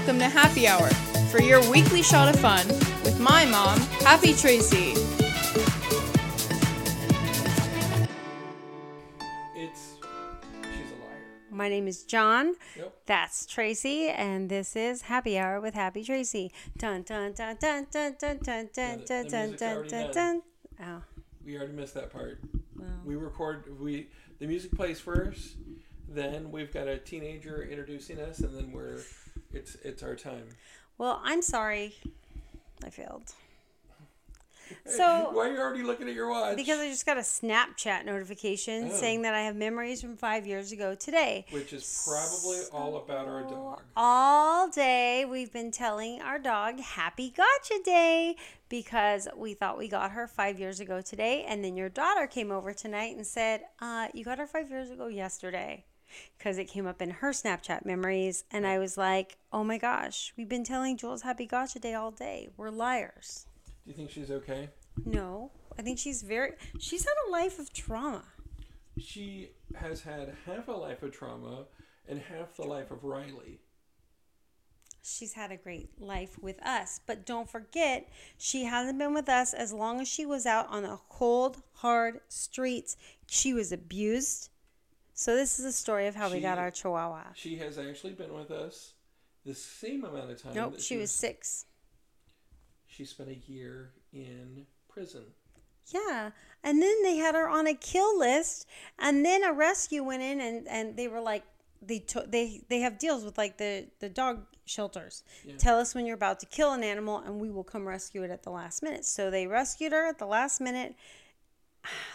Welcome to Happy Hour for your weekly shot of fun with my mom, Happy Tracy. It's she's a liar. My name is John. Yep. That's Tracy, and this is Happy Hour with Happy Tracy. Dun dun dun dun dun dun dun Yeah, dun the- dun the dun dun dun done. dun. Oh, We already missed that part. well. We record we the music plays first, then we've got a teenager introducing us, and then we're it's it's our time. Well, I'm sorry. I failed. So- why are you already looking at your watch? Because I just got a Snapchat notification Oh. saying that I have memories from five years ago today. which is probably all about our dog. All day we've been telling our dog Happy Gotcha Day because we thought we got her five years ago today. And then your daughter came over tonight and said, uh, You got her five years ago yesterday because it came up in her Snapchat memories. And I was like, Oh my gosh, we've been telling Jules Happy Gotcha Day all day. We're liars. Do you think she's okay? No, I think she's very, she's had a life of trauma. She has had half a life of trauma and half the life of Riley. she's had a great life with us. But don't forget, she hasn't been with us as long as she was out on the cold, hard streets. She was abused. So this is the story of how we got our chihuahua. She has actually been with us the same amount of time. Nope, that she was six. She spent a year in prison. Yeah. And then they had her on a kill list and then a rescue went in and, and they were like they took they they have deals with like the the dog shelters. Yeah. Tell us when you're about to kill an animal and we will come rescue it at the last minute. So they rescued her at the last minute.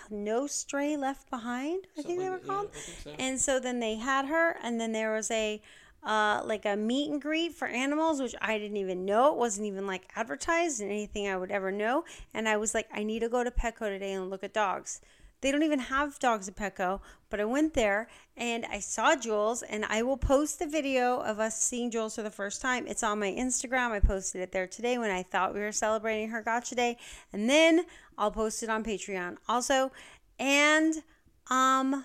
No stray left behind, I think they were like that, yeah, called. So. And so then they had her, and then there was a uh, like a meet and greet for animals, which I didn't even know. It wasn't even like advertised in anything I would ever know. And I was like, I need to go to Petco today and look at dogs. They don't even have dogs at Petco, but I went there and I saw Jules, and I will post the video of us seeing Jules for the first time. It's on my Instagram. I posted it there today when I thought we were celebrating her Gotcha Day, and then I'll post it on Patreon also. And um,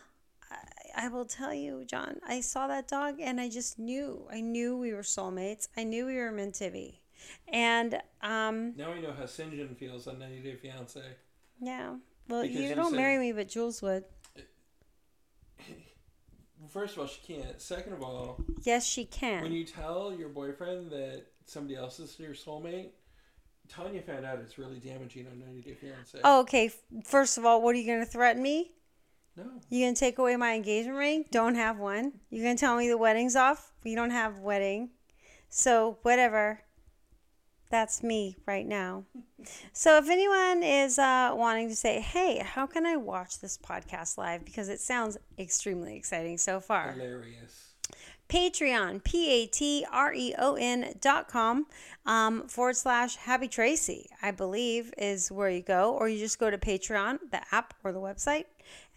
I will tell you, John, I saw that dog and I just knew. I knew we were soulmates. I knew we were meant to be. And um, Now we know how Syngin feels on 90 Day Fiance. yeah. Well, Because you don't said- marry me, but Jules would. First of all, she can't. Second of all, Yes, she can. when you tell your boyfriend that somebody else is your soulmate, Tania found out it's really damaging on 90 Day Fiance. oh, okay. First of all, what are you going to threaten me? No. You going to take away my engagement ring? Don't have one. You going to tell me the wedding's off? We don't have a wedding. So, whatever. That's me right now. So, if anyone is uh, wanting to say, hey, how can I watch this podcast live? Because it sounds extremely exciting so far. Hilarious. Patreon, P A T R E O N dot com um, forward slash Happy Tracy, I believe is where you go. Or you just go to Patreon, the app or the website,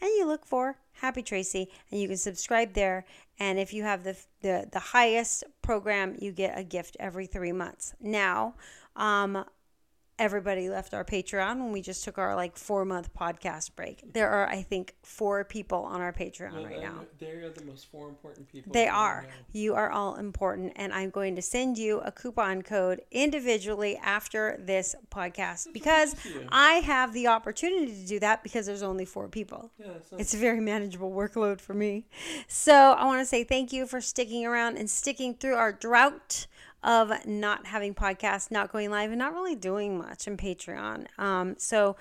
and you look for Happy Tracy and you can subscribe there. And if you have the, the, the highest program, you get a gift every three months. Now, um, everybody left our Patreon when we just took our like four month podcast break. There are, I think, four people on our Patreon right now. They are the most four important people. They are. You are all important, and I'm going to send you a coupon code individually after this podcast because nice of you. I have the opportunity to do that because there's only four people. Yeah, It's a very manageable workload for me. So I want to say thank you for sticking around and sticking through our drought of not having podcasts, not going live, and not really doing much in Patreon. Um, so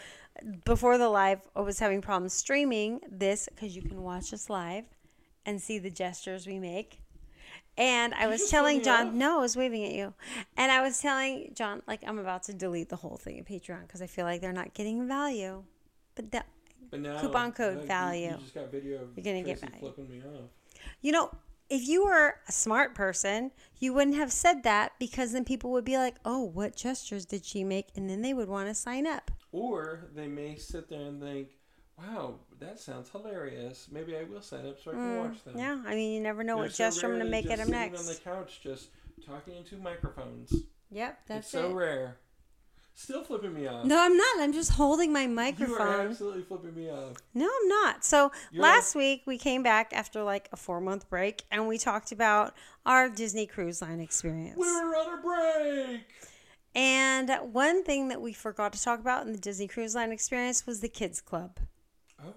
before the live, I was having problems streaming this because you can watch us live and see the gestures we make. And I was telling John, no, I was waving at you. And I was telling John, like, I'm about to delete the whole thing of Patreon because I feel like they're not getting value. But that, but now, coupon code now value. You, just got video of You're gonna get Tracy value. flipping me off. You know, if you were a smart person, you wouldn't have said that because then people would be like, oh, what gestures did she make? And then they would want to sign up. Or they may sit there and think, wow, that sounds hilarious. Maybe I will sign up so I can watch them. Mm, Yeah, I mean, you never know They're what so gesture I'm going to make at them sitting next. on the couch just talking into microphones. Yep, that's it's so it. rare. Still flipping me off. No, I'm not. I'm just holding my microphone. you are absolutely flipping me off. No, I'm not. So You're last week we came back after like a four month break and we talked about our Disney Cruise Line experience. We were on a break. And one thing that we forgot to talk about in the Disney Cruise Line experience was the Kids Club. Oh.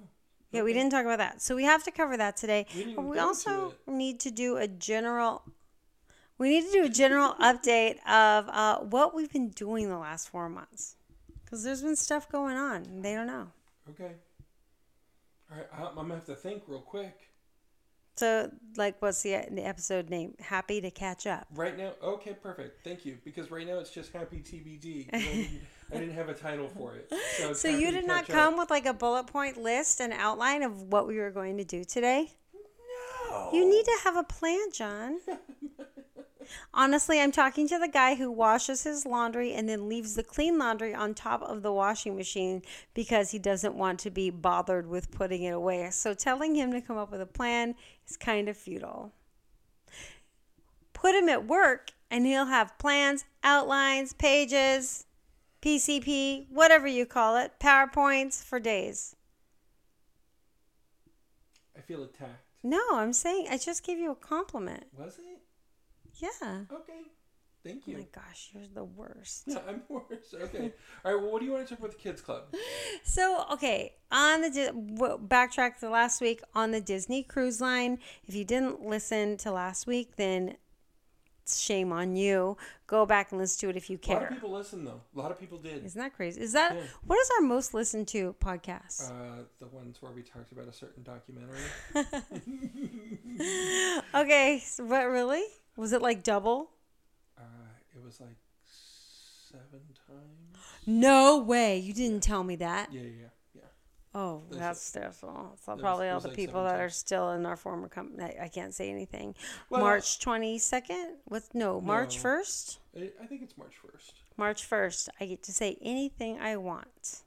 Yeah, we didn't talk about that. So we have to cover that today. We we also to need to do a general we need to do a general update of uh, what we've been doing the last four months. Because there's been stuff going on and they don't know. Okay. All right, I'm gonna have to think real quick. So, like, what's the, the episode name? Happy to catch up. Right now, okay, perfect. Thank you. Because right now it's just happy TBD. I didn't, I didn't have a title for it. So, So you did not come Up. with like a bullet point list and outline of what we were going to do today? No. You need to have a plan, John. Honestly, I'm talking to the guy who washes his laundry and then leaves the clean laundry on top of the washing machine because he doesn't want to be bothered with putting it away. So telling him to come up with a plan is kind of futile. Put him at work and he'll have plans, outlines, pages, PCP, whatever you call it, PowerPoints for days. I feel attacked. No, I'm saying I just gave you a compliment. Was it? Yeah. Okay. Thank you. Oh my gosh, you're the worst. No, I'm worse. Okay. All right. Well, what do you want to talk about the kids club? So, okay, on the backtrack to last week on the Disney Cruise Line. If you didn't listen to last week, then shame on you. Go back and listen to it if you can. A lot of people listen though. A lot of people did. Isn't that crazy? Is that Yeah. what is our most listened to podcast? Uh, the ones where we talked about a certain documentary. okay, so what really was it like double? Uh, it was like seven times. No way! You didn't tell me that. Yeah, yeah, yeah. Oh, There's that's stressful. So probably all the like people that 17. are still in our former company. I, I can't say anything. Well, March twenty second. What? no March first? I, I think it's March first. March first. I get to say anything I want.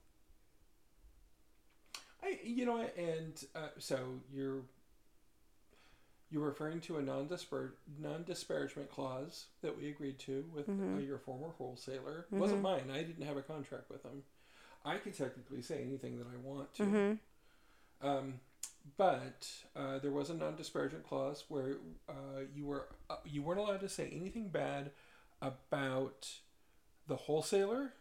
I, you know, and uh, so you're you're referring to a non-dispar- non-disparagement clause that we agreed to with uh, your former wholesaler. It wasn't mine. I didn't have a contract with him. I could technically say anything that I want to. Mm-hmm. Um, but uh, there was a non-disparagement clause where uh, you were uh, you weren't allowed to say anything bad about the wholesaler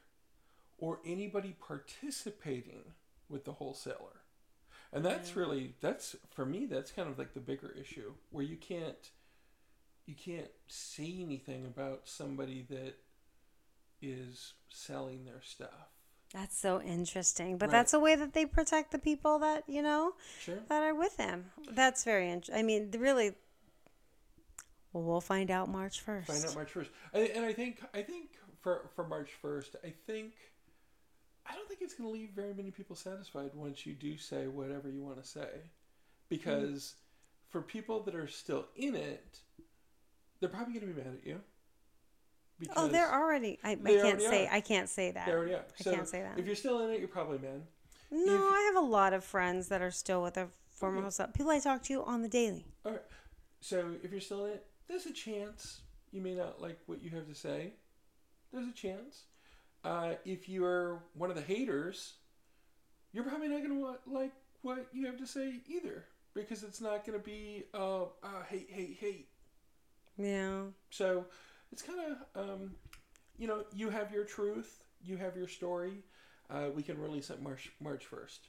or anybody participating with the wholesaler. And that's really that's for me that's kind of like the bigger issue where you can't you can't say anything about somebody that is selling their stuff. That's so interesting. But Right. that's a way that they protect the people that you know Sure. that are with them. That's very interesting. I mean, really. Well, we'll find out March first. Find out March first, and I think I think for for March first, I think I don't think it's going to leave very many people satisfied once you do say whatever you want to say, because for people that are still in it, they're probably going to be mad at you. Oh, they're already. I, I can't say. are. I can't say that. They already are. I can't say that. If you're still in it, you're probably mad. No, If- I have a lot of friends that are still with their former Okay. host. People I talk to on the daily. All right. So if you're still in it, there's a chance you may not like what you have to say. There's a chance. Uh, if you're one of the haters, you're probably not going to like what you have to say either because it's not going to be uh, uh, hate, hate, hate. Yeah. So it's kind of, um, you know, you have your truth, you have your story. Uh, we can release it March March first.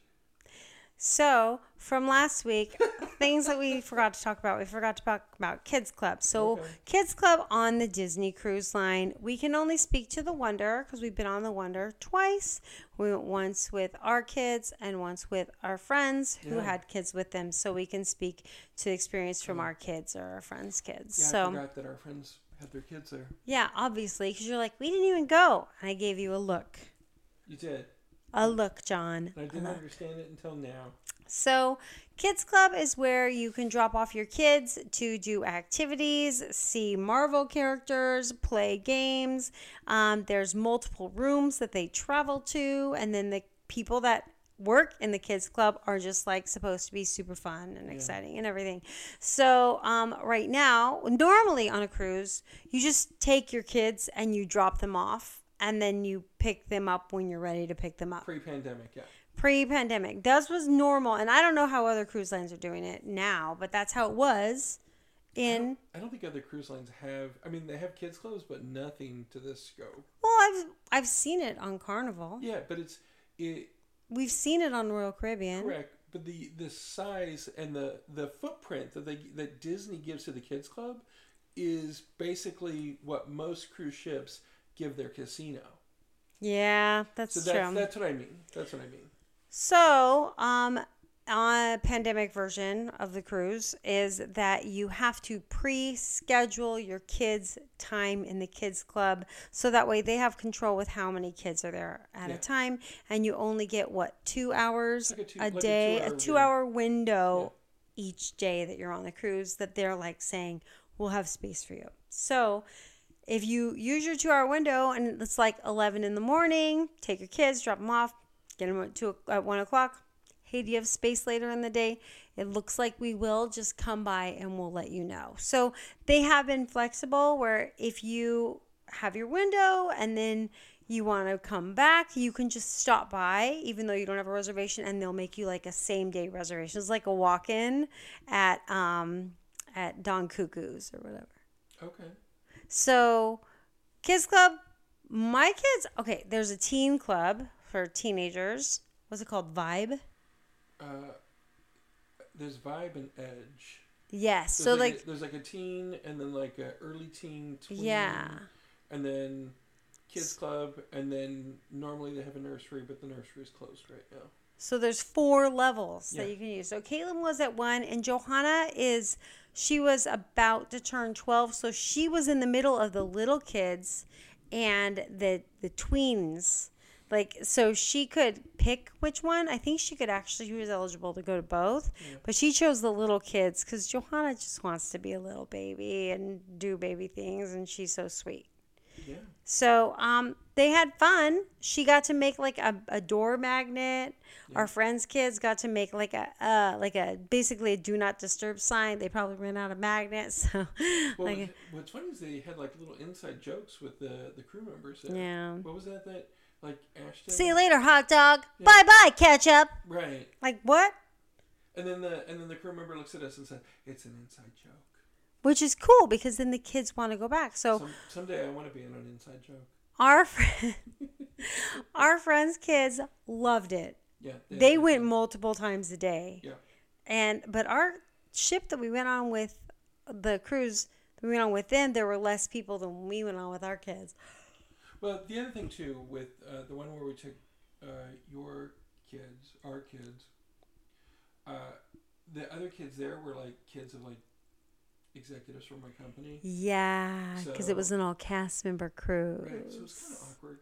So from last week, things that we forgot to talk about. We forgot to talk about Kids Club. So Okay. Kids Club on the Disney Cruise Line. We can only speak to the Wonder because we've been on the Wonder twice. We went once with our kids and once with our friends who Yeah. had kids with them. So we can speak to the experience from our kids or our friends' kids. Yeah, I so forgot that our friends had their kids there. yeah, obviously, because you're like, we didn't even go. And I gave you a look. You did. A look, John. I didn't understand it until now. So, Kids Club is where you can drop off your kids to do activities, see Marvel characters, play games. Um, there's multiple rooms that they travel to, and then the people that work in the kids club are just like supposed to be super fun and exciting and everything. So, um, right now, normally on a cruise, you just take your kids and you drop them off and then you pick them up when you're ready to pick them up. Pre-pandemic, yeah. Pre-pandemic, that was normal, and I don't know how other cruise lines are doing it now, but that's how it was. I In don't, I don't think other cruise lines have. I mean, they have kids clubs, but nothing to this scope. well, I've I've seen it on Carnival. Yeah, but it's it We've seen it on Royal Caribbean. correct. But the the size and the the footprint that they that Disney gives to the kids club is basically what most cruise ships give their casino. Yeah, that's So true. that's that's what I mean. That's what I mean. So, um, a pandemic version of the cruise is that you have to pre-schedule your kids' time in the kids club, so that way they have control with how many kids are there at Yeah. a time, and you only get what two hours Like a two- a like a day, two-hour a window. two-hour window each day that you're on the cruise. That they're like saying, "We'll have space for you." So if you use your two hour window and it's like 11 in the morning, take your kids, drop them off, get them at, two, at 1 o'clock. Hey, do you have space later in the day? It looks like we will. Just come by and we'll let you know. So they have been flexible where if you have your window and then you want to come back, you can just stop by, even though you don't have a reservation, and they'll make you like a same day reservation. It's like a walk in at um, at Don Cuckoo's or whatever. Okay. So, kids club, my kids. Okay, there's a teen club for teenagers. What's it called? Vibe. Uh, there's Vibe and Edge. Yes. There's So like, like, a, there's like a teen and then like a early teen. Tween, yeah. And then kids club and then normally they have a nursery, but the nursery is closed right now. So there's four levels Yeah. that you can use. So Caitlin was at one, and Johanna is she was about to turn twelve, so she was in the middle of the little kids and the the tweens. Like so, she could pick which one. I think she could actually. She was eligible to go to both, but she chose the little kids because Johanna just wants to be a little baby and do baby things, and she's so sweet. Yeah. So um, they had fun. She got to make like a, a door magnet. Our friends' kids got to make like a uh, like a basically a do not disturb sign. They probably ran out of magnets. So Well, like what's- funny is they had like little inside jokes with the the crew members. There. Yeah. What was that? That like Ashton. see you later, hot dog. Bye bye, ketchup. Right. Like what? And then the and then the crew member looks at us and said, "It's an inside joke." Which is cool because then the kids want to go back. So Some, someday I want to be in an inside joke. our friend, our friends' kids loved it. Yeah. They had went fun. multiple times a day. Yeah. And but our ship that we went on with the cruise that we went on with them, there were less people than we went on with our kids. Well, the other thing too, with uh, the one where we took uh, your kids, our kids, uh, the other kids there were like kids of like executives from my company. Yeah, because it was an all cast member cruise. Right. So it was kind of awkward,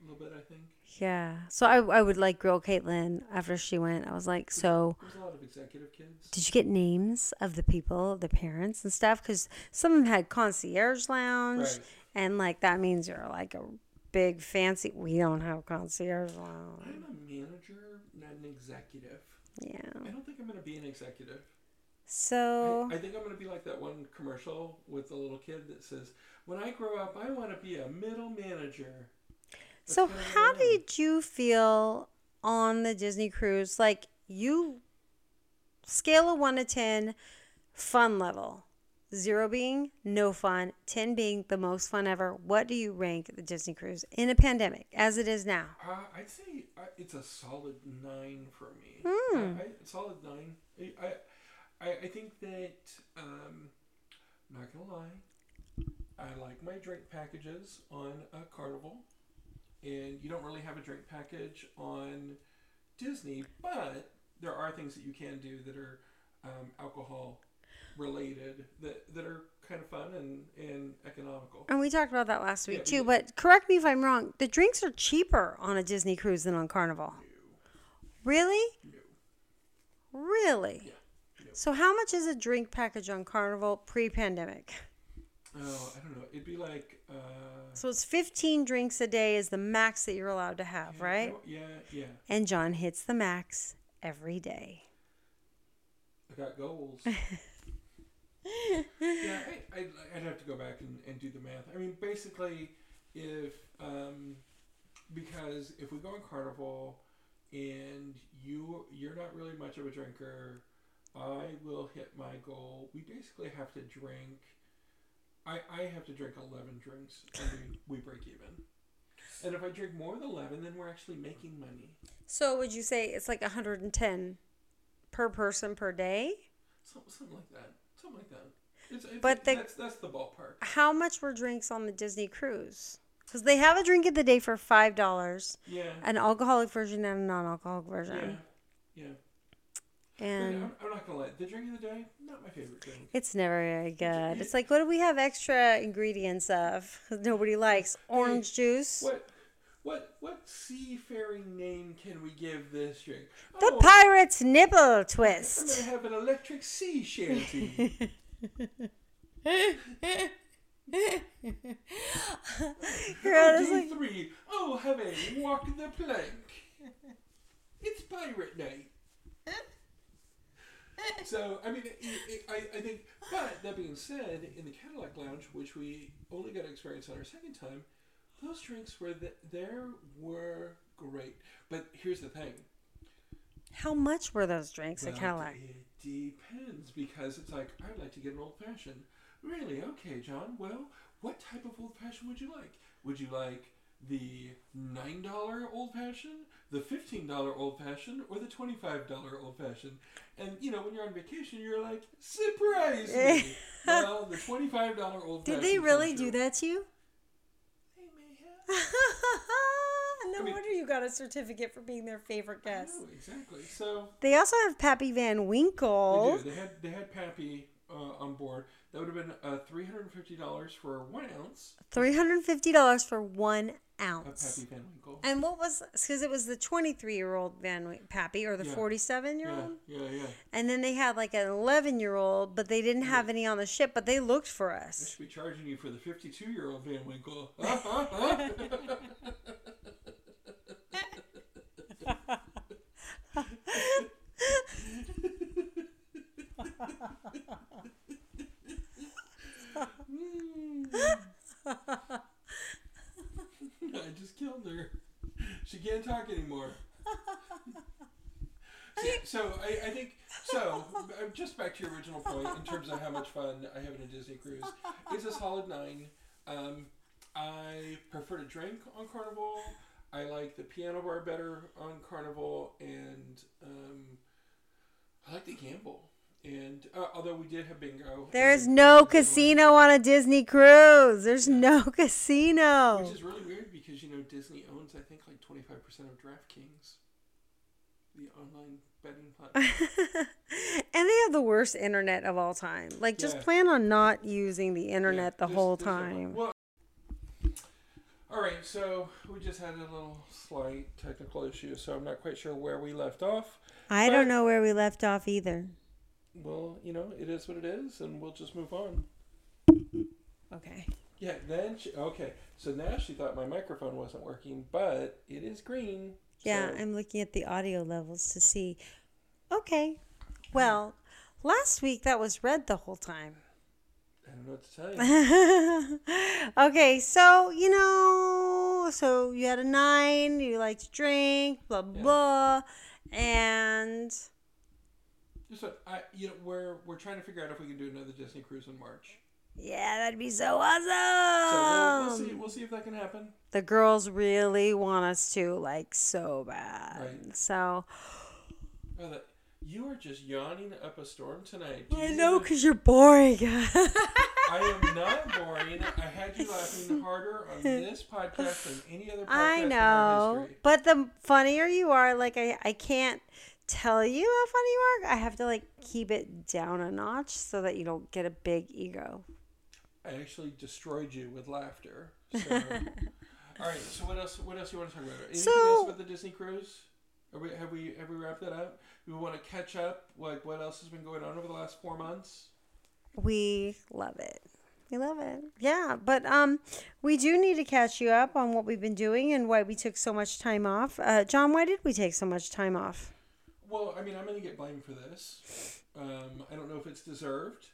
a little bit, I think. Yeah. So I, I would like grill Caitlin after she went. I was like, so There was a lot of executive kids. did you get names of the people, the parents and stuff? Because some of them had concierge lounge, Right. and like that means you're like a big fancy. We don't have concierge lounge. I'm a manager, not an executive. Yeah. I don't think I'm going to be an executive. So I, I think I'm going to be like that one commercial with the little kid that says, "When I grow up, I want to be a middle manager." That's So how did you feel on the Disney cruise? Like you scale of 1 to 10 fun level. 0 being no fun, 10 being the most fun ever. What do you rank the Disney cruise in a pandemic as it is now? Uh, I'd say uh, it's a solid nine for me. Hmm. I, I, solid nine. I, I, I think that um, I'm not gonna lie. I like my drink packages on a Carnival, and you don't really have a drink package on Disney, but there are things that you can do that are um, alcohol related that, that are kind of fun and, and economical. And we talked about that last week we too, but correct me if I'm wrong. The drinks are cheaper on a Disney cruise than on Carnival. Really? No. Really? Yeah. So how much is a drink package on Carnival pre-pandemic? Oh, I don't know. It'd be like. Uh, So it's 15 drinks a day is the max that you're allowed to have, Yeah, right? don't- Yeah, yeah. And John hits the max every day. I got goals. yeah, I, I'd, I'd have to go back and, and do the math. I mean, basically, if um, because if we go on Carnival and you you're not really much of a drinker, I will hit my goal. We basically have to drink. I, I have to drink eleven drinks and we, we break even. And if I drink more than eleven, then we're actually making money. So would you say it's like 110 per person per day? Something, something like that. Something like that. It's, it's, But the- that's that's the ballpark. How much were drinks on the Disney cruise? Because they have a drink of the day for five dollars, Yeah. an alcoholic version and a non-alcoholic version, Yeah. But and I'm, I'm not gonna lie. The drink of the day, not my favorite drink. it's never very good. It's like, what do we have extra ingredients of? Nobody likes orange juice. What what what seafaring name can we give this drink? The oh, pirate's nipple twist. I'm gonna have an electric sea shanty. Girl, oh, it's day like- three. Oh, have a walk the plank. It's pirate night. So I mean, it, it, I, I think. But that being said, in the Cadillac Lounge, which we only got to experience on our second time, those drinks were th- there were great. But here's the thing. How much were those drinks at Cadillac? It depends because it's like I'd like to get an old fashioned. Really? Okay, John. Well, what type of old fashioned would you like? Would you like the nine dollar old fashioned, the fifteen dollar old fashioned, or the twenty five dollar old fashioned? And you know, when you're on vacation, you're like, surprise me. well, the twenty five dollar old fashioned. Did they really do that to you? They may have. no I mean- wonder you got a certificate for being their favorite guest. know, exactly. So They also have Pappy Van Winkle. They do. They had they had Pappy uh, on board. That would have been uh, three hundred and fifty dollars for one ounce Three hundred and fifty dollars for one ounce. Pappy Van Winkle. And what was because it was the twenty-three-year-old Van Win- Pappy or the Yeah. forty-seven-year-old, Yeah, yeah, yeah. and then they had like an eleven-year-old, but they didn't have any on the ship, but they looked for us. should be charging you for the fifty-two-year-old Van Winkle. I just killed her. She can't talk anymore. So, so I, I think so. uh, Just back to your original point in terms of how much fun I have in a Disney cruise. It's a solid nine. Um, I prefer to drink on Carnival. I like the piano bar better on Carnival, and um, I like to gamble. And uh, although we did have bingo, There's no casino on a Disney cruise. There's no casino. Which is really weird because you know Disney owns I think like twenty five percent of DraftKings, the online betting platform. and they have the worst internet of all time. Like, just Yeah. plan on not using the internet Yeah, the whole time. well, all right, so we just had a little slight technical issue, so I'm not quite sure where we left off. I don't know where we left off either. Well, you know, it is what it is, and we'll just move on. Okay. Yeah, then she, okay, so now she thought my microphone wasn't working, but it is green. Yeah, so- I'm looking at the audio levels to see. Okay. Well, last week that was red the whole time. I don't know what to tell you. okay, so you know, so you had a nine, you like to drink, blah Yeah. blah, and Just what I, you know, we're we're trying to figure out if we can do another Disney cruise in March. yeah, that'd be so awesome. So we'll, we'll see. We'll see if that can happen. The girls really want us to, like, so bad. Right. So Oh, that, you are just yawning up a storm tonight. I you know, cause you're boring. I am not boring. I had you laughing harder on this podcast than any other podcast I in our know, but the funnier you are, like I, I can't tell you how funny you are. I have to like keep it down a notch so that you don't get a big ego. I actually destroyed you with laughter. So. All right. So what else? What else you want to talk about? Anything So- else about the Disney cruise? Are we, have we have we wrapped that up? We want to catch up. Like what else has been going on over the last four months? We love it. We love it. Yeah, but um, we do need to catch you up on what we've been doing and why we took so much time off. Uh, John, why did we take so much time off? Well, I mean, I'm going to get blamed for this. Um, I don't know if it's deserved,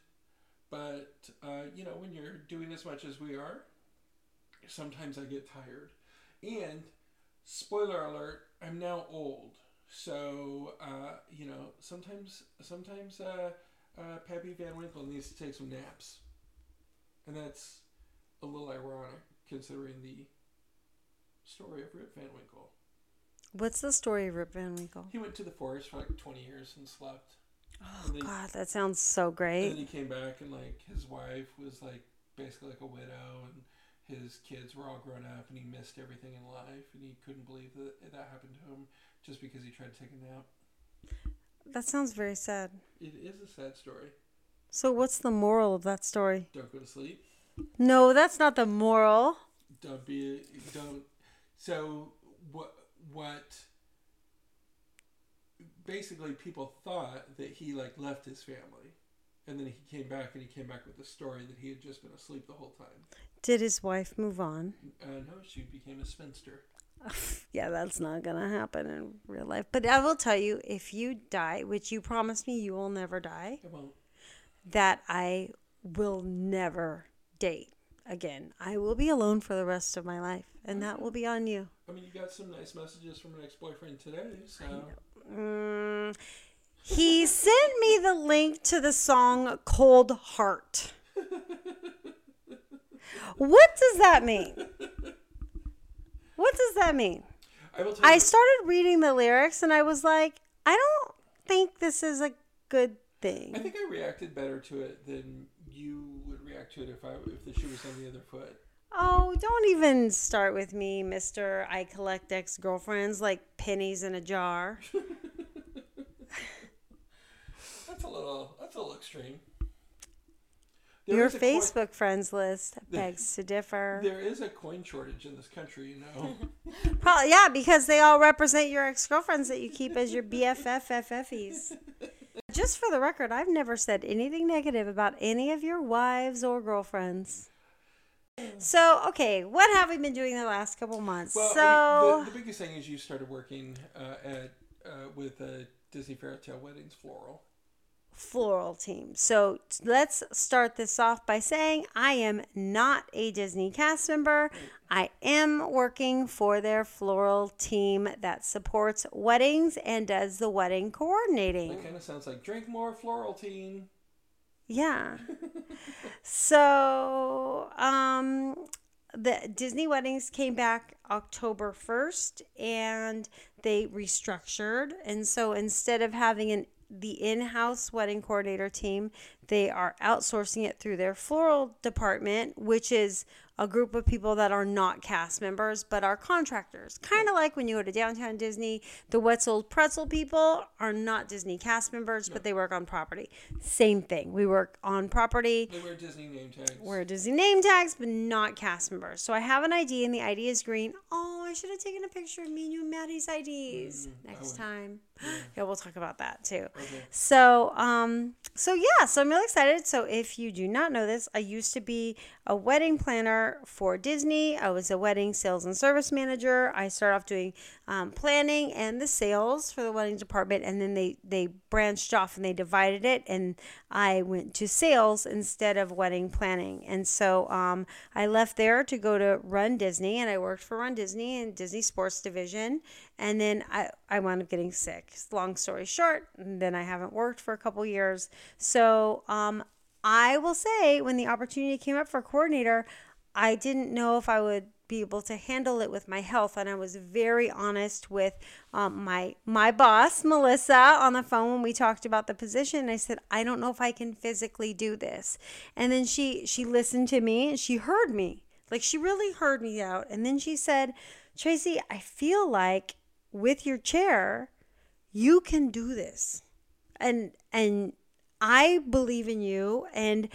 but uh, you know, when you're doing as much as we are, sometimes I get tired. And spoiler alert, I'm now old. So uh, you know, sometimes sometimes uh, uh, Pappy Van Winkle needs to take some naps, and that's a little ironic considering the story of Rip Van Winkle. What's the story of Rip Van Winkle? He went to the forest for like twenty years and slept. Oh And God, that sounds so And great. then he came back and like his wife was like basically like a widow and his kids were all grown up and he missed everything in life and he couldn't believe that that happened to him just because he tried to take a nap. That sounds very sad. It is a sad story. So, what's the moral of that story? Don't go to sleep. No, that's not the moral. Don't be don't so what what basically people thought that he like left his family and then he came back and he came back with the story that he had just been asleep the whole time. Did his wife move on? Uh, no, she became a spinster. Yeah, that's not gonna happen in real life. But I will tell you, if you die, which you promised me you will never die, I won't. that I will never date again. I will be alone for the rest of my life, and that will be on you. I mean, you got some nice messages from an ex-boyfriend today, so Mm, he sent me the link to the song Cold Heart. what does that mean? What does that mean? I will tell I started reading the lyrics and I was like, I don't think this is a good thing. I think I reacted better to it than you would react to it if I if the shoe was on the other foot. Oh, don't even start with me, Mister. I collect ex girlfriends like pennies in a jar. That's a little that's a little extreme. There Your a coin- Facebook friends list begs to differ. there is a coin shortage in this country, you know. Probably, yeah, because they all represent your ex girlfriends that you keep as your BFFFFs. Just for the record, I've never said anything negative about any of your wives or girlfriends. So, okay, what have we been doing the last couple months? Well, so, I mean, the, the biggest thing is you started working uh, at uh, with uh, Disney Fairy Tale Weddings Floral. Floral team. So let's start this off by saying I am not a Disney cast member. I am working for their floral team that supports weddings and does the wedding coordinating. That kind of sounds like drink more floral team. Yeah. so, um, the Disney weddings came back October 1st and they restructured. And so instead of having an the in-house wedding coordinator team, they are outsourcing it through their floral department, which is a group of people that are not cast members but are contractors. Kind of like when you go to downtown Disney, the Wetzel Pretzel people are not Disney cast members, but they work on property. Same thing. We work on property. They wear Disney name tags. We're Disney name tags, but not cast members. So I have an ID, and the ID is green. Oh, I should have taken a picture of me and you and Maddie's IDs next would. time. Yeah. we'll talk about that too. Okay. So, um, so yeah, so I'm really excited. So if you do not know this, I used to be a wedding planner for Disney. I was a wedding sales and service manager. I started off doing um, planning and the sales for the wedding department, and then they they branched off and they divided it, and I went to sales instead of wedding planning. And so um, I left there to go to Run Disney, and I worked for Run Disney and Disney Sports Division. And then I, I wound up getting sick. Long story short, then I haven't worked for a couple years. So um, I will say, when the opportunity came up for coordinator, I didn't know if I would be able to handle it with my health, and I was very honest with um, my my boss Melissa on the phone when we talked about the position. I said, I don't know if I can physically do this, and then she she listened to me and she heard me, like she really heard me out, and then she said, Tracy, I feel like with your chair, you can do this, and and I believe in you, and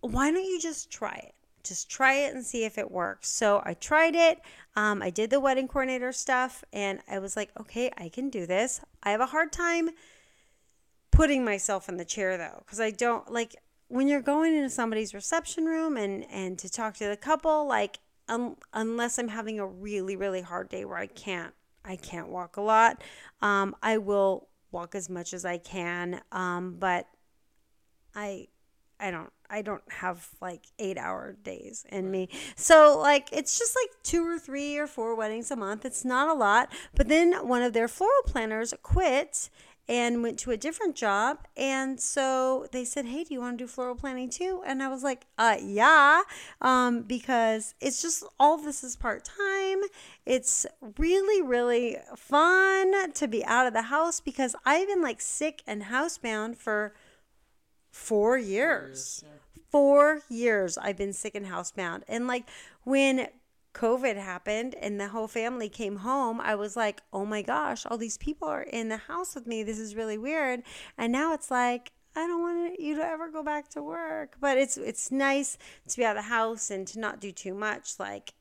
why don't you just try it? Just try it and see if it works. So I tried it. Um, I did the wedding coordinator stuff, and I was like, okay, I can do this. I have a hard time putting myself in the chair though, because I don't like when you're going into somebody's reception room and and to talk to the couple. Like, um, unless I'm having a really really hard day where I can't I can't walk a lot, um, I will walk as much as I can. Um, but I I don't I don't have like 8-hour days in me. So like it's just like two or three or four weddings a month. It's not a lot. But then one of their floral planners quit and went to a different job. And so they said, Hey, do you want to do floral planning too? And I was like, uh, yeah, um, because it's just all this is part time. It's really, really fun to be out of the house because I've been like sick and housebound for four years. Yeah. Four years I've been sick and housebound. And like when COVID happened and the whole family came home, I was like, oh my gosh, all these people are in the house with me. This is really weird. And now it's like, I don't want you to ever go back to work. But it's it's nice to be out of the house and to not do too much. Like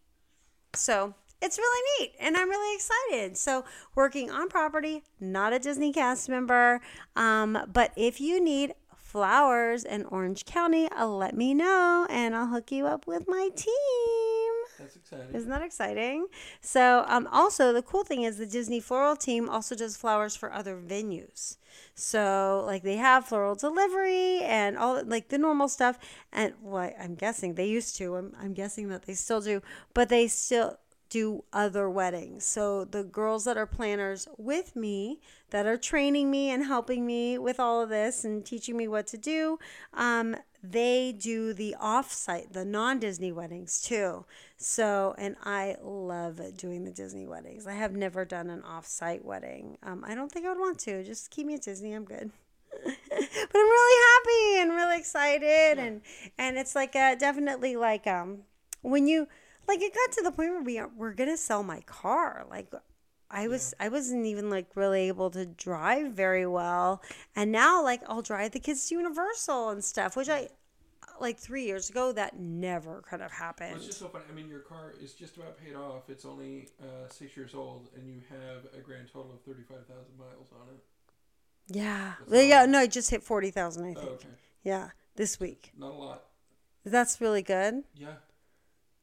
so it's really neat and I'm really excited. So, working on property, not a Disney cast member. Um, but if you need flowers in Orange County, uh, let me know and I'll hook you up with my team. That's exciting. Isn't that exciting? So, um, also the cool thing is the Disney floral team also does flowers for other venues. So, like they have floral delivery and all like the normal stuff. And well, I'm guessing they used to. I'm, I'm guessing that they still do, but they still do other weddings. So the girls that are planners with me, that are training me and helping me with all of this and teaching me what to do, um, they do the off-site, the non-Disney weddings too. So, and I love doing the Disney weddings. I have never done an off-site wedding. Um, I don't think I would want to. Just keep me at Disney. I'm good. but I'm really happy and really excited, and and it's like uh definitely like um when you like it got to the point where we are, we're gonna sell my car like i was i wasn't even like really able to drive very well and now like i'll drive the kids to universal and stuff which i like three years ago that never could have Well, happened it's just so funny. I mean, your car is just about paid off. It's only uh, six years old, and you have a grand total of thirty-five thousand miles on it. yeah That's Well, yeah no i just hit 40000 i Oh, think okay. yeah this week Not a lot. that's really good Yeah.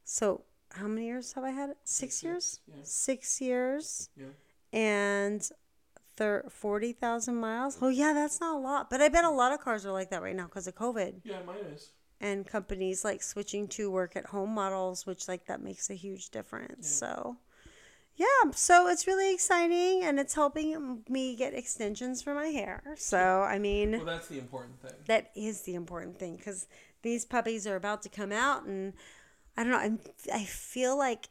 so how many years have i had it six Six, years yeah. six years Yeah. and thir- 40,000 miles. Oh, yeah, that's not a lot. But I bet a lot of cars are like that right now because of COVID Yeah, mine is. and companies like switching to work at home models, which like that makes a huge difference. So, yeah, so it's really exciting and it's helping me get extensions for my hair. So, I mean, Well, that's the important thing. that is the important thing because these puppies are about to come out and I don't know. I'm, I feel like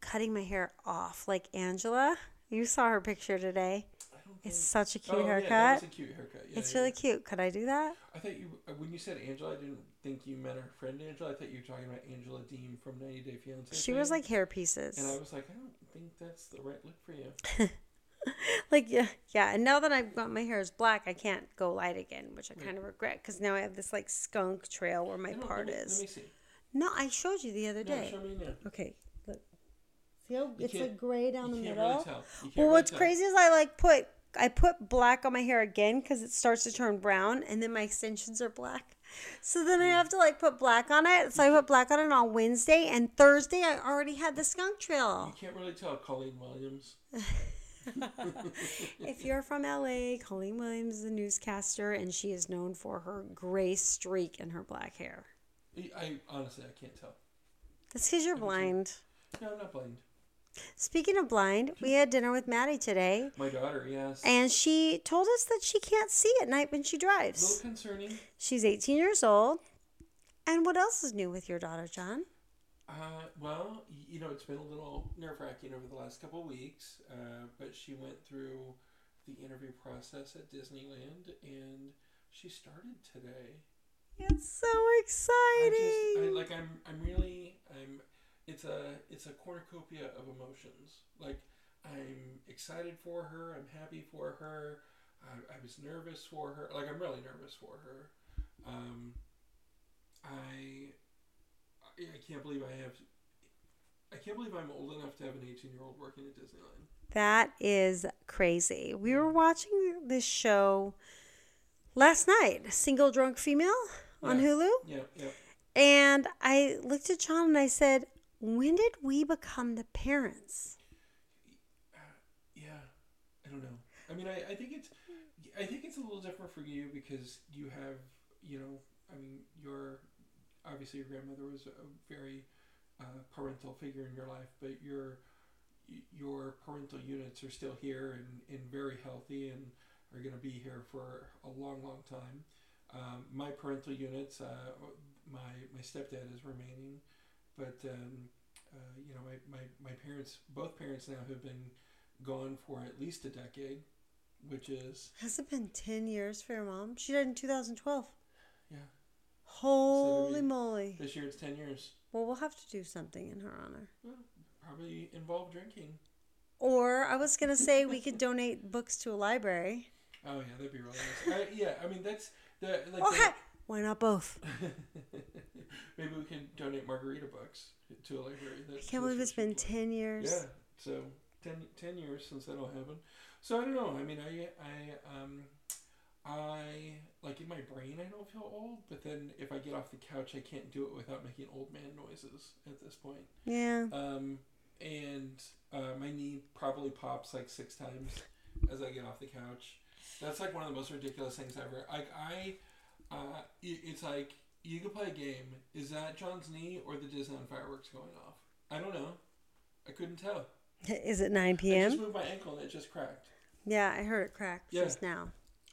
cutting my hair off like Angela. You saw her picture today. It's such a cute oh, Yeah, haircut. that was a cute haircut. Yeah, it's yeah, really cute. Could I do that? I thought you uh, when you said Angela, I didn't think you meant her friend Angela. I thought you were talking about Angela Deem from 90 Day Fiance. She was like hair pieces. and I was like, I don't think that's the right look for you. like yeah, yeah. And now that I've got my hair is black, I can't go light again, which I kind of regret because now I have this like skunk trail where my part let me, is. Let me see. No, I showed you the other No, day. show me now. Okay, look. See how You it's like can't- gray down the you can't middle. really tell. You can't Well, really what's tell. crazy is I like put I put black on my hair again because it starts to turn brown, and then my extensions are black. So then I Hmm. have to like put black on it. So I put black on it on Wednesday, and Thursday I already had the skunk trail. You trail. can't really tell Colleen Williams. if you're from LA, Colleen Williams is a newscaster, and she is known for her gray streak in her black hair. I, I honestly I can't tell. That's because you're blind. No, I'm not blind. Speaking of blind, we had dinner with Maddie today, My daughter, yes. and she told us that she can't see at night when she drives. a little concerning. She's 18 years old. And what else is new with your daughter, John? Uh, well, you know, it's been a little nerve wracking over the last couple of weeks, uh, but she went through the interview process at Disneyland and she started today. It's so I exciting. just, I, like, I'm, I'm really, I'm, it's a, it's a cornucopia of emotions. Like, I'm excited for her. I'm happy for her. I, I was nervous for her. Like, I'm really nervous for her. Um, I, I I can't believe I have. I can't believe I'm old enough to have an 18 year old working at Disneyland. that is crazy. We were watching this show last night, Single Drunk Female on Yeah. Hulu. Yeah, yeah. And I looked at John and I said, When did we become the parents? Yeah, I don't know. I mean, I, I think it's, I think it's a little different for you because you have, you know, I mean, your obviously your grandmother was a very uh, parental figure in your life, but your your parental units are still here and, and very healthy and are going to be here for a long, long time. Um, my parental units, uh, my my stepdad is remaining, but um, uh, you know my, my, my parents, both parents now have been gone for at least a decade, which is Has it been 10 years for your mom? She died in 2012. yeah. Holy be- moly. This year it's ten years. Well, we'll have to do something in her honor. Well, probably involve drinking. Or I was going to say we could donate books to a library. Oh yeah, that'd be really nice. I, yeah, I mean that's the like. Oh, the-. Why not both? Maybe we can donate margarita books to a library. I can't believe it's been she'd 10 years. Yeah, so 10, 10 years since that all happened. So I don't know. I mean, I I um I like in my brain I don't feel old, but then if I get off the couch, I can't do it without making old man noises at this point. Yeah. Um, and uh, my knee probably pops like six times as I get off the couch. That's like one of the most ridiculous things ever. Like I, uh, it's like you could play a game. Is that John's knee or the Disneyland fireworks going off? I don't know. I couldn't tell. Is it 9 p.m.? I just moved my ankle and it just cracked. Yeah, I heard it crack Yeah. just now.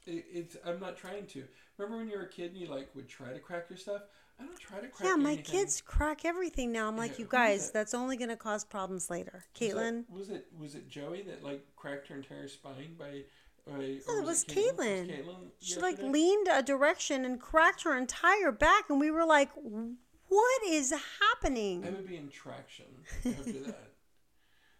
It, it's I'm not trying to. Remember when you were a kid and you like would try to crack your stuff? I don't try to crack. Yeah, my anything. kids crack everything now. I'm like, Yeah, you guys, that's only going to cause problems later. Was Caitlin. Was it was it Joey that like cracked her entire spine by? No, it was It was Caitlin. Caitlin She like leaned a direction and cracked her entire back, and we were like, "What is happening?" I would be in traction after that.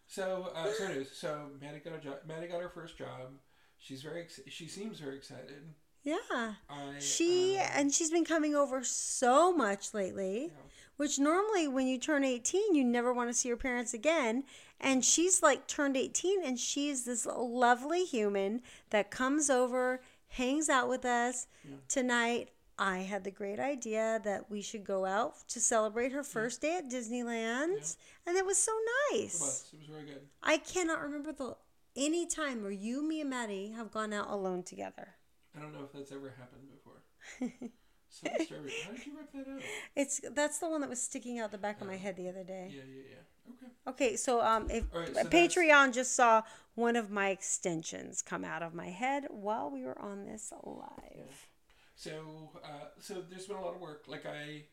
So, uh, so anyways, so Maddie got a job. Maddie got her first job. She's very. Ex- she seems very excited. Yeah, I. she um, and she's been coming over so much lately. Yeah. Which normally, when you turn 18, you never want to see your parents again. And she's like turned 18, and she's this lovely human that comes over, hangs out with us. Yeah. Tonight, I had the great idea that we should go out to celebrate her first day at Disneyland. And it was so It nice. was. It was very good. I cannot remember the any time where you, me, and Maddie have gone out alone together. I don't know if that's ever happened before. so disturbing. How did you rip that out? It's that's the one that was sticking out the back of my head the other day. Yeah, yeah, yeah. Okay. Okay, so um, if right, so Patreon just saw one of my extensions come out of my head while we were on this live. So, uh, so there's been a lot of work. Like I,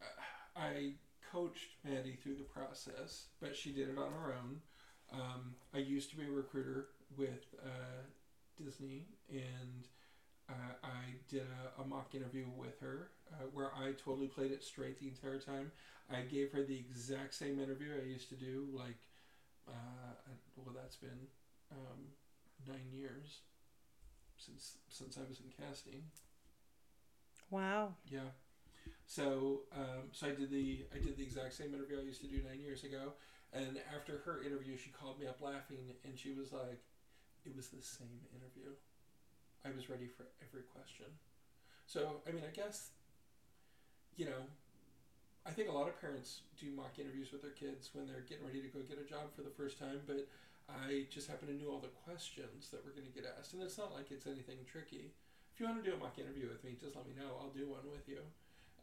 uh, I coached Maddie through the process, but she did it on her own. Um, I used to be a recruiter with uh, Disney, and uh, I did a, a mock interview with her uh, where I totally played it straight the entire time. I gave her the exact same interview I used to do, like, uh, well, that's been um, nine years since since I was in casting. Wow. Yeah. So um, so I did the I did the exact same interview I used to do nine years ago, and after her interview, she called me up laughing, and she was like, "It was the same interview. I was ready for every question." So I mean, I guess, you know, I think a lot of parents do mock interviews with their kids when they're getting ready to go get a job for the first time, but I just happen to know all the questions that we're going to get asked, and it's not like it's anything tricky. If you want to do a mock interview with me, just let me know. I'll do one with you.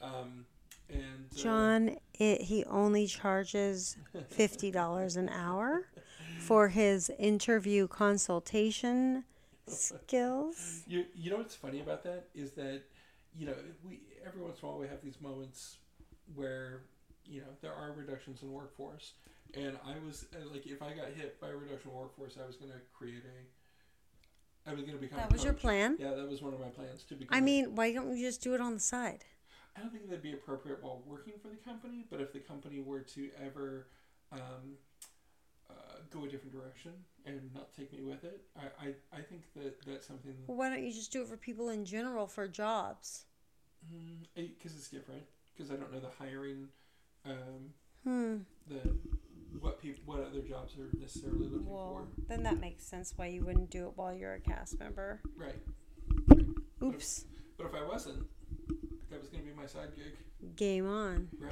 Um, and uh, John, it, he only charges fifty dollars an hour for his interview consultation skills. You you know what's funny about that is that you know we every once in a while we have these moments where you know there are reductions in workforce, and I was uh, like if I got hit by a reduction in workforce, I was going to create a. I was going to become. That a was your plan. Yeah, that was one of my plans to become. I mean, why don't you just do it on the side? I don't think that'd be appropriate while working for the company, but if the company were to ever um, uh, go a different direction and not take me with it, I, I, I think that that's something Well, why don't you just do it for people in general for jobs? because it's different. Because I don't know the hiring, um, Hmm. the what people, what other jobs are necessarily looking Well, then that makes sense why you wouldn't do it while you're a cast member. for. Right. Oops. But if I wasn't, that was going to be my side gig. Game on. Right.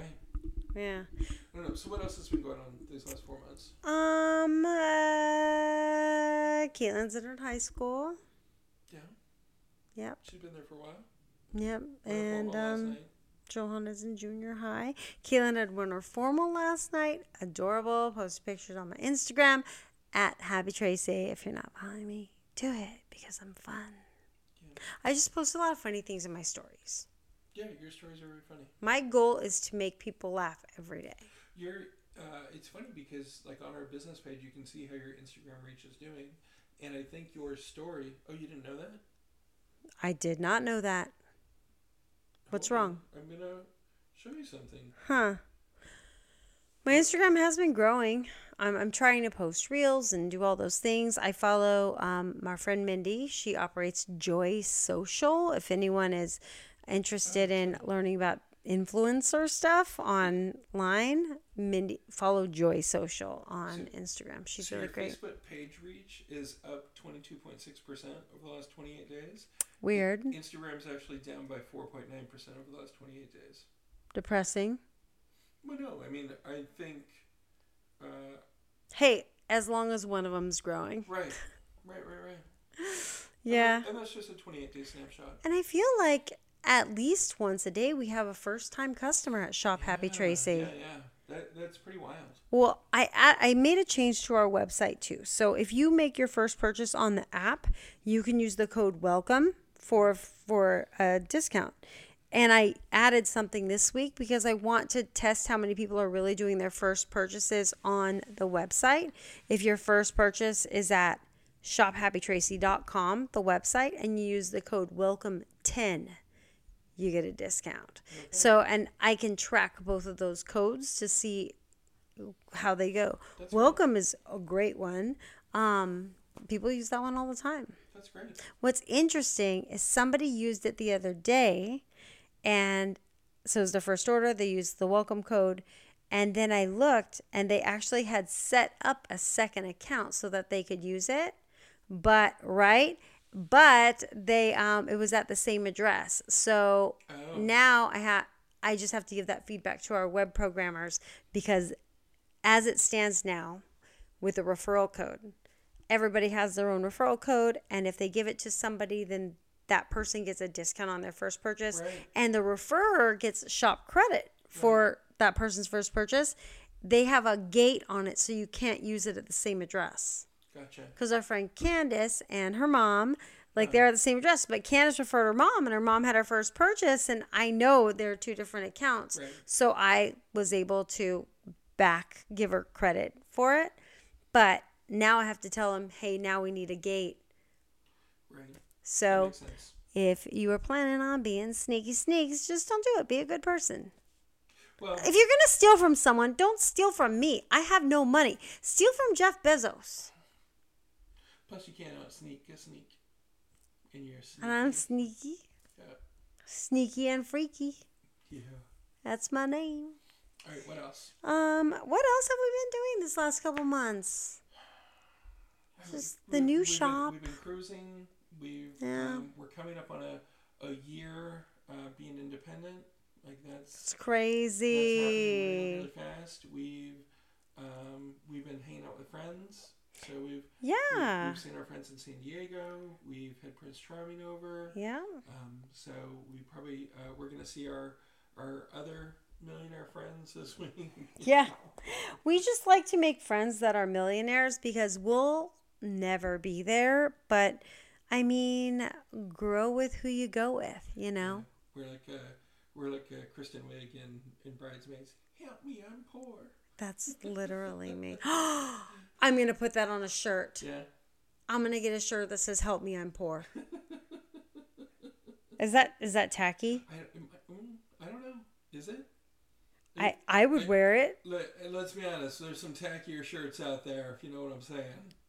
Yeah. I don't know. So what else has been going on these last four months? Um, uh, Caitlin's in her high school. Yeah. Yep. She's been there for a while. Yep. And um. Johanna's in junior high. Caitlin had won her formal last night. Adorable. Post pictures on my Instagram at Happy Tracy. If you're not following me, do it because I'm fun. I just post a lot of funny things in my stories. Yeah, your stories are very funny. My goal is to make people laugh every day. Your uh, it's funny because like on our business page you can see how your Instagram reach is doing, and I think your story. Oh, you didn't know that? I did not know that. What's wrong? I'm gonna show you something. Huh. My Instagram has been growing. I'm, I'm trying to post reels and do all those things. I follow um, my friend Mindy. She operates Joy Social. If anyone is interested in learning about influencer stuff online, Mindy follow Joy Social on Instagram. She's so really great. Facebook page reach is up 22.6 percent over the last 28 days. Weird, Instagram's actually down by 4.9 percent over the last 28 days. depressing. Well, no, I mean I think. Uh, Hey, as long as one of them's growing. right, right, right, right. Yeah. And, that- and that's just a 28 day snapshot. And I feel like at least once a day we have a first time customer at Shop Happy Yeah, Tracy. Yeah, yeah. That, that's pretty wild. Well, I I made a change to our website too. So if you make your first purchase on the app, you can use the code welcome for for a discount. And I added something this week because I want to test how many people are really doing their first purchases on the website. If your first purchase is at shophappytracy.com, the website, and you use the code welcome10, you get a discount. So, and I can track both of those codes to see how they go. That's Welcome is a great one. Um, people use that one all the time. That's great. What's interesting is somebody used it the other day, and so it was the first order. They used the welcome code, and then I looked, and they actually had set up a second account so that they could use it. But right, but they um, it was at the same address. So Oh. now I have I just have to give that feedback to our web programmers because as it stands now with the referral code everybody has their own referral code and if they give it to somebody then that person gets a discount on their first purchase Right. and the referrer gets shop credit for that person's first purchase they have a gate on it so you can't use it at the same address Gotcha. because our friend Candace and her mom, like they're at the same address, but Candace referred her mom, and her mom had her first purchase, and I know they're two different accounts, Right. so I was able to back give her credit for it, but now I have to tell them, hey, now we need a gate. Right. So if you were planning on being sneaky sneaks, just don't do it. Be a good person. Well, If you're gonna steal from someone, don't steal from me. I have no money. Steal from Jeff Bezos. Plus you can't out sneak a sneak. And you're sneaky. I'm sneaky, Yeah. sneaky and freaky. yeah. That's my name. All right. What else? Um, what else have we been doing this last couple months? Just the new we've shop. Been, we've been cruising. We've Yeah. um, we're coming up on a, a year uh, being independent. Like that's It's that's happening really, crazy. really fast. We've um, we've been hanging out with friends. So we've we've, Yeah. we've seen our friends in San Diego. We've had Prince Charming over. Yeah. Um, so we probably uh, we're gonna see our our other millionaire friends this week. Yeah. We just like to make friends that are millionaires because we'll never be there. But I mean, grow with who you go with, you know? We're like uh, we're like uh, Kristen Wiig in, in Bridesmaids. Help me, I'm poor. That's literally me. I'm going to put that on a shirt. Yeah. I'm going to get a shirt that says, Help me, I'm poor. Is that is that tacky? I, I, don't know. Is it? I, I would wear it. Let, let's be honest. There's some tackier shirts out there, if you know what I'm saying.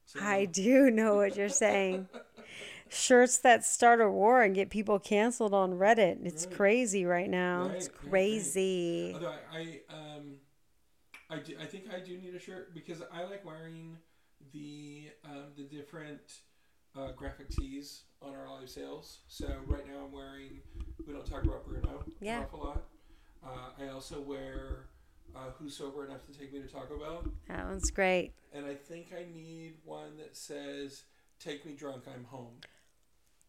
So, I do know what you're saying. Shirts that start a war and get people canceled on Reddit. It's Right. crazy right now. Right, It's right, right. crazy. Although I, I um, I, do, I think I do need a shirt because I like wearing the um, the different uh, graphic tees on our live sales. So right now I'm wearing. We don't talk about Bruno Yeah. an awful lot. Uh, I also wear uh, Who's Sober Enough to Take Me to Taco Bell, That one's great. and I think I need one that says "Take me drunk, I'm home."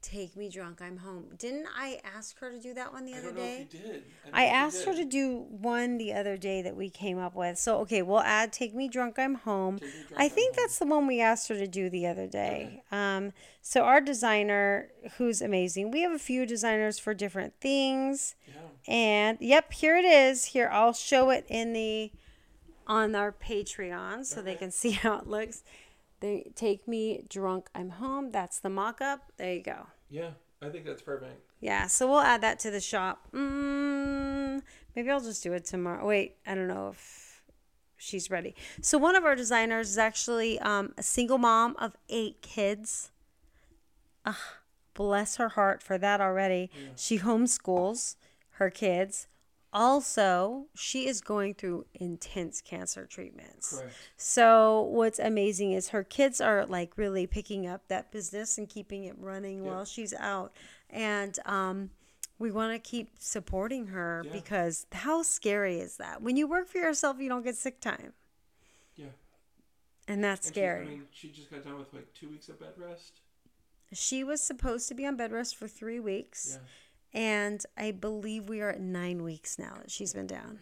Take Me Drunk, I'm Home. Didn't I ask her to do that one the I other day? did. I you asked her to do one the other day that we came up with. So okay, we'll add "Take Me Drunk, I'm Home." Drunk, I I'm think Home. that's the one we asked her to do the other day. Um, so our designer, who's amazing, we have a few designers for different things, Yeah. and yep, here it is. Here I'll show it in the on our Patreon so they can see how it looks. They take me drunk, I'm home. That's the mock-up. There you go. Yeah. I think that's perfect. Yeah, so we'll add that to the shop. Mm, maybe I'll just do it tomorrow. Wait, I don't know if she's ready. So one of our designers is actually um, a single mom of eight kids. Ah, bless her heart for that already. She homeschools her kids. Also, she is going through intense cancer treatments. Correct. So what's amazing is her kids are like really picking up that business and keeping it running while she's out. And um we want to keep supporting her Yeah. because how scary is that? When you work for yourself, you don't get sick time. Yeah. And that's And she- scary. I mean, she just got done with like two weeks of bed rest. she was supposed to be on bed rest for 3 weeks. Yeah. And I believe we are at 9 weeks now that she's been down.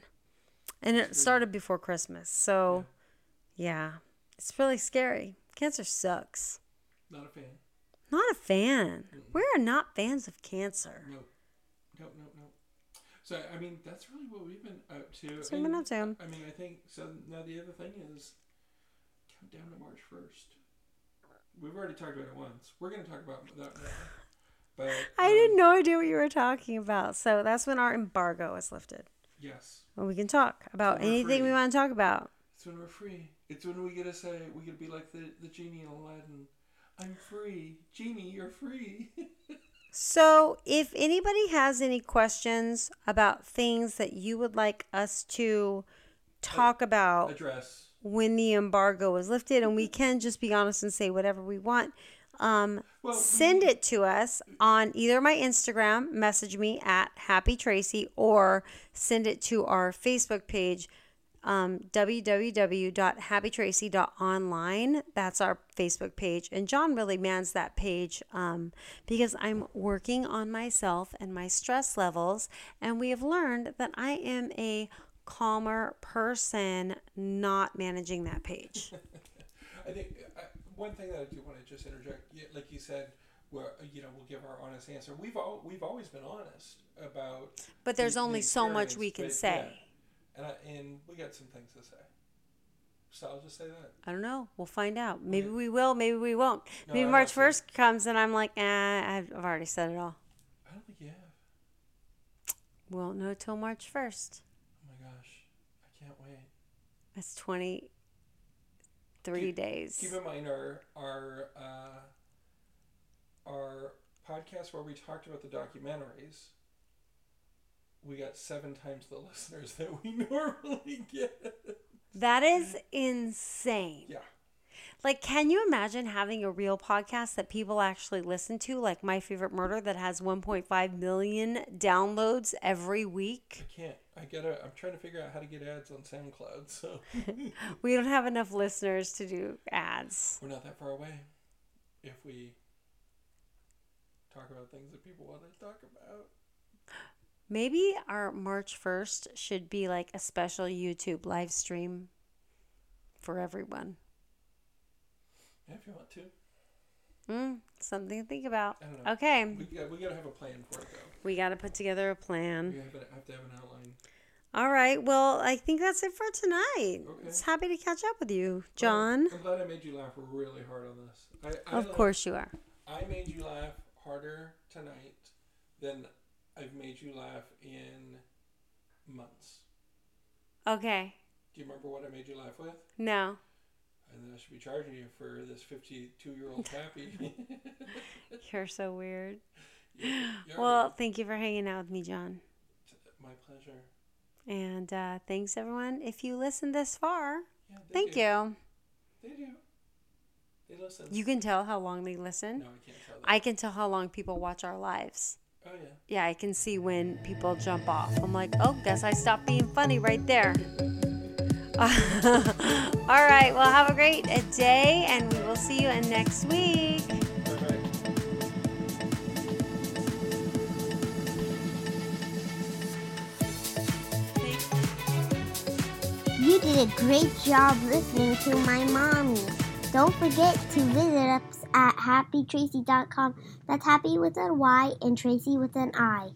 And it started before Christmas. So yeah, it's really scary. Cancer sucks. Not a fan. Not a fan. We're not fans of cancer. Nope. Nope, nope, nope. So, I mean, that's really what we've been up to. That's what we've been up to. I mean, I think, so now the other thing is countdown to March 1st. We've already talked about it once. We're going to talk about that more. But I um, had no idea what you were talking about. So that's when our embargo was lifted. Yes. When we can talk about anything we want to talk about. It's when we're free. It's when we get to say, we get to be like the, the genie in Aladdin. I'm free. Genie, you're free. So, if anybody has any questions about things that you would like us to talk about Address. when the embargo is lifted, and we can just be honest and say whatever we want, um, Well, send it to us on either my Instagram, message me at Happy Tracy, or send it to our Facebook page, um, www.happytracy.online. That's our Facebook page. And John really mans that page um, because I'm working on myself and my stress levels. And we have learned that I am a calmer person not managing that page. I think one thing that I do want to just interject, like you said, where you know we'll give our honest answer. We've all we've always been honest about. But there's the- the only so much we can but, say. yeah. and I, and we got some things to say. So I'll just say that. I don't know. We'll find out. Maybe we will. Maybe we won't. No, maybe March first comes and I'm like, eh, I've I've already said it all. I don't think you have. Won't know till March first. Oh my gosh, I can't wait. That's twenty three Keep- days. Keep in mind our our uh, our podcast where we talked about the documentaries. We got seven times the listeners that we normally get. That is insane. Yeah. Like, can you imagine having a real podcast that people actually listen to, like My Favorite Murder, that has 1.5 million downloads every week? I can't. I gotta. I'm trying to figure out how to get ads on SoundCloud. So We don't have enough listeners to do ads. we're not that far away. If we talk about things that people want to talk about. Maybe our March 1st should be like a special YouTube live stream for everyone. Yeah, if you want to. Mm, something to think about. I don't know. Okay, We got. We gotta have a plan for it though. we got to put together a We plan. have, to- have to have an outline. All right, well, I think that's it for tonight. Okay. It's happy to catch up with you, John. I'm glad I made you laugh really hard on this. I, I Of like- course you are. I made you laugh harder tonight than I've made you laugh in months. Okay. Do you remember what I made you laugh with? No. And then I should be charging you for this 52 year old happy. You're so weird. You're- Well, thank you for hanging out with me, John. my pleasure. And uh, thanks, everyone. If you listened this far, Yeah, they thank do. you. They do. They listen. You can tell how long they listen. No, I can't tell that. I can tell how long people watch our lives. oh, yeah. Yeah, I can see when people jump off. I'm like, oh, guess I stopped being funny right there. All right. Well, have a great uh, day, and we will see you in next week. You did a great job listening to my mommy. Don't forget to visit us at happytracy.com. That's happy with a Y and Tracy with an I.